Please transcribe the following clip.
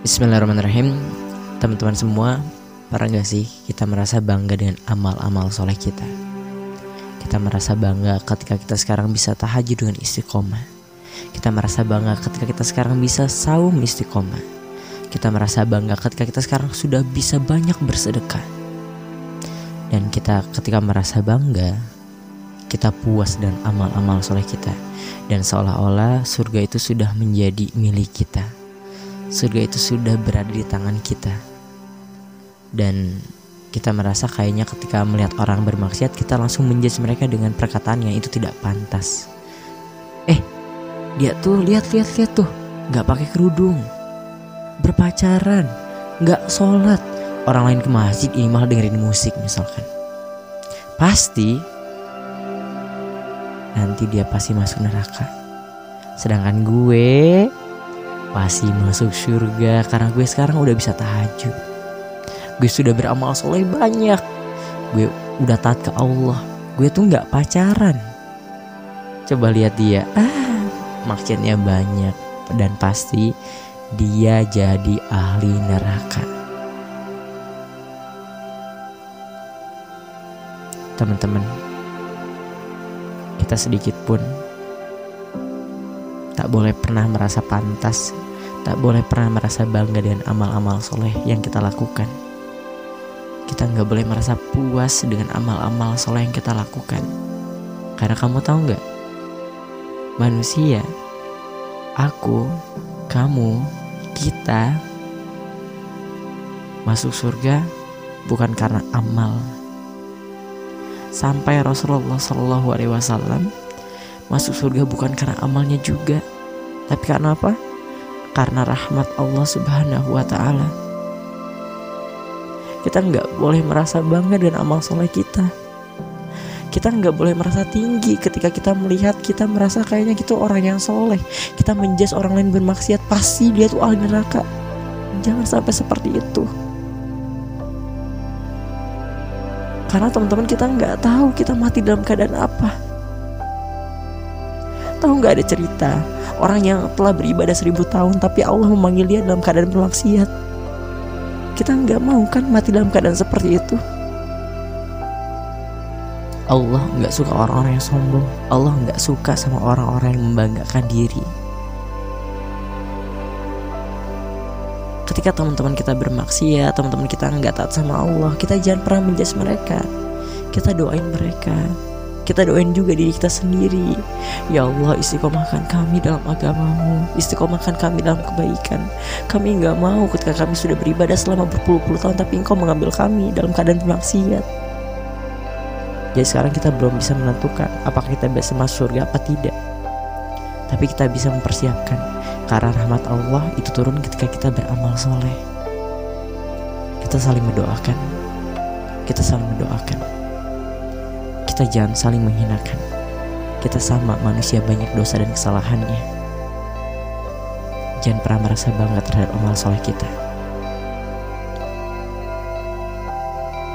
Bismillahirrahmanirrahim. Teman-teman semua Pernah gak sih kita merasa bangga dengan amal-amal soleh kita? Kita merasa bangga ketika kita sekarang bisa tahajud dengan istiqomah. Kita merasa bangga ketika kita sekarang bisa saum istiqomah. Kita merasa bangga ketika kita sekarang sudah bisa banyak bersedekah. Dan kita ketika merasa bangga Kita puas dan amal-amal soleh kita. Dan seolah-olah surga itu sudah menjadi milik kita surga itu sudah berada di tangan kita. Dan kita merasa kayaknya ketika melihat orang bermaksiat kita langsung menjudge mereka dengan perkataan yang itu tidak pantas. Eh, dia tuh lihat-lihat lihat tuh, nggak pakai kerudung, berpacaran, nggak sholat. Orang lain ke masjid ini malah dengerin musik misalkan. Pasti nanti dia pasti masuk neraka. Sedangkan gue pasti masuk surga karena gue sekarang udah bisa tahajud. Gue sudah beramal soleh banyak. Gue udah taat ke Allah. Gue tuh nggak pacaran. Coba lihat dia, ah, maksudnya banyak dan pasti dia jadi ahli neraka. Teman-teman, kita sedikit pun tak boleh pernah merasa pantas, tak boleh pernah merasa bangga dengan amal-amal soleh yang kita lakukan. Kita nggak boleh merasa puas dengan amal-amal soleh yang kita lakukan. Karena kamu tahu nggak, manusia, aku, kamu, kita masuk surga bukan karena amal. Sampai Rasulullah Wasallam masuk surga bukan karena amalnya juga, tapi karena apa? Karena rahmat Allah Subhanahu wa Ta'ala. Kita nggak boleh merasa bangga dengan amal soleh kita. Kita nggak boleh merasa tinggi ketika kita melihat kita merasa kayaknya kita orang yang soleh. Kita menjas orang lain bermaksiat pasti dia tuh ahli neraka. Jangan sampai seperti itu. Karena teman-teman kita nggak tahu kita mati dalam keadaan apa. Tahu nggak ada cerita orang yang telah beribadah seribu tahun tapi Allah memanggil dia dalam keadaan bermaksiat. Kita nggak mau kan mati dalam keadaan seperti itu. Allah nggak suka orang-orang yang sombong. Allah nggak suka sama orang-orang yang membanggakan diri. Ketika teman-teman kita bermaksiat, teman-teman kita nggak taat sama Allah, kita jangan pernah menjas mereka. Kita doain mereka, kita doain juga diri kita sendiri. Ya Allah istiqomahkan kami dalam agamamu. Istiqomahkan kami dalam kebaikan. Kami nggak mau ketika kami sudah beribadah selama berpuluh-puluh tahun Tapi engkau mengambil kami dalam keadaan bermaksiat Jadi sekarang kita belum bisa menentukan Apakah kita bisa masuk surga apa tidak. Tapi kita bisa mempersiapkan Karena rahmat Allah itu turun ketika kita beramal soleh. Kita saling mendoakan. Kita saling mendoakan kita jangan saling menghinakan. Kita sama manusia banyak dosa dan kesalahannya. Jangan pernah merasa bangga terhadap amal soleh kita.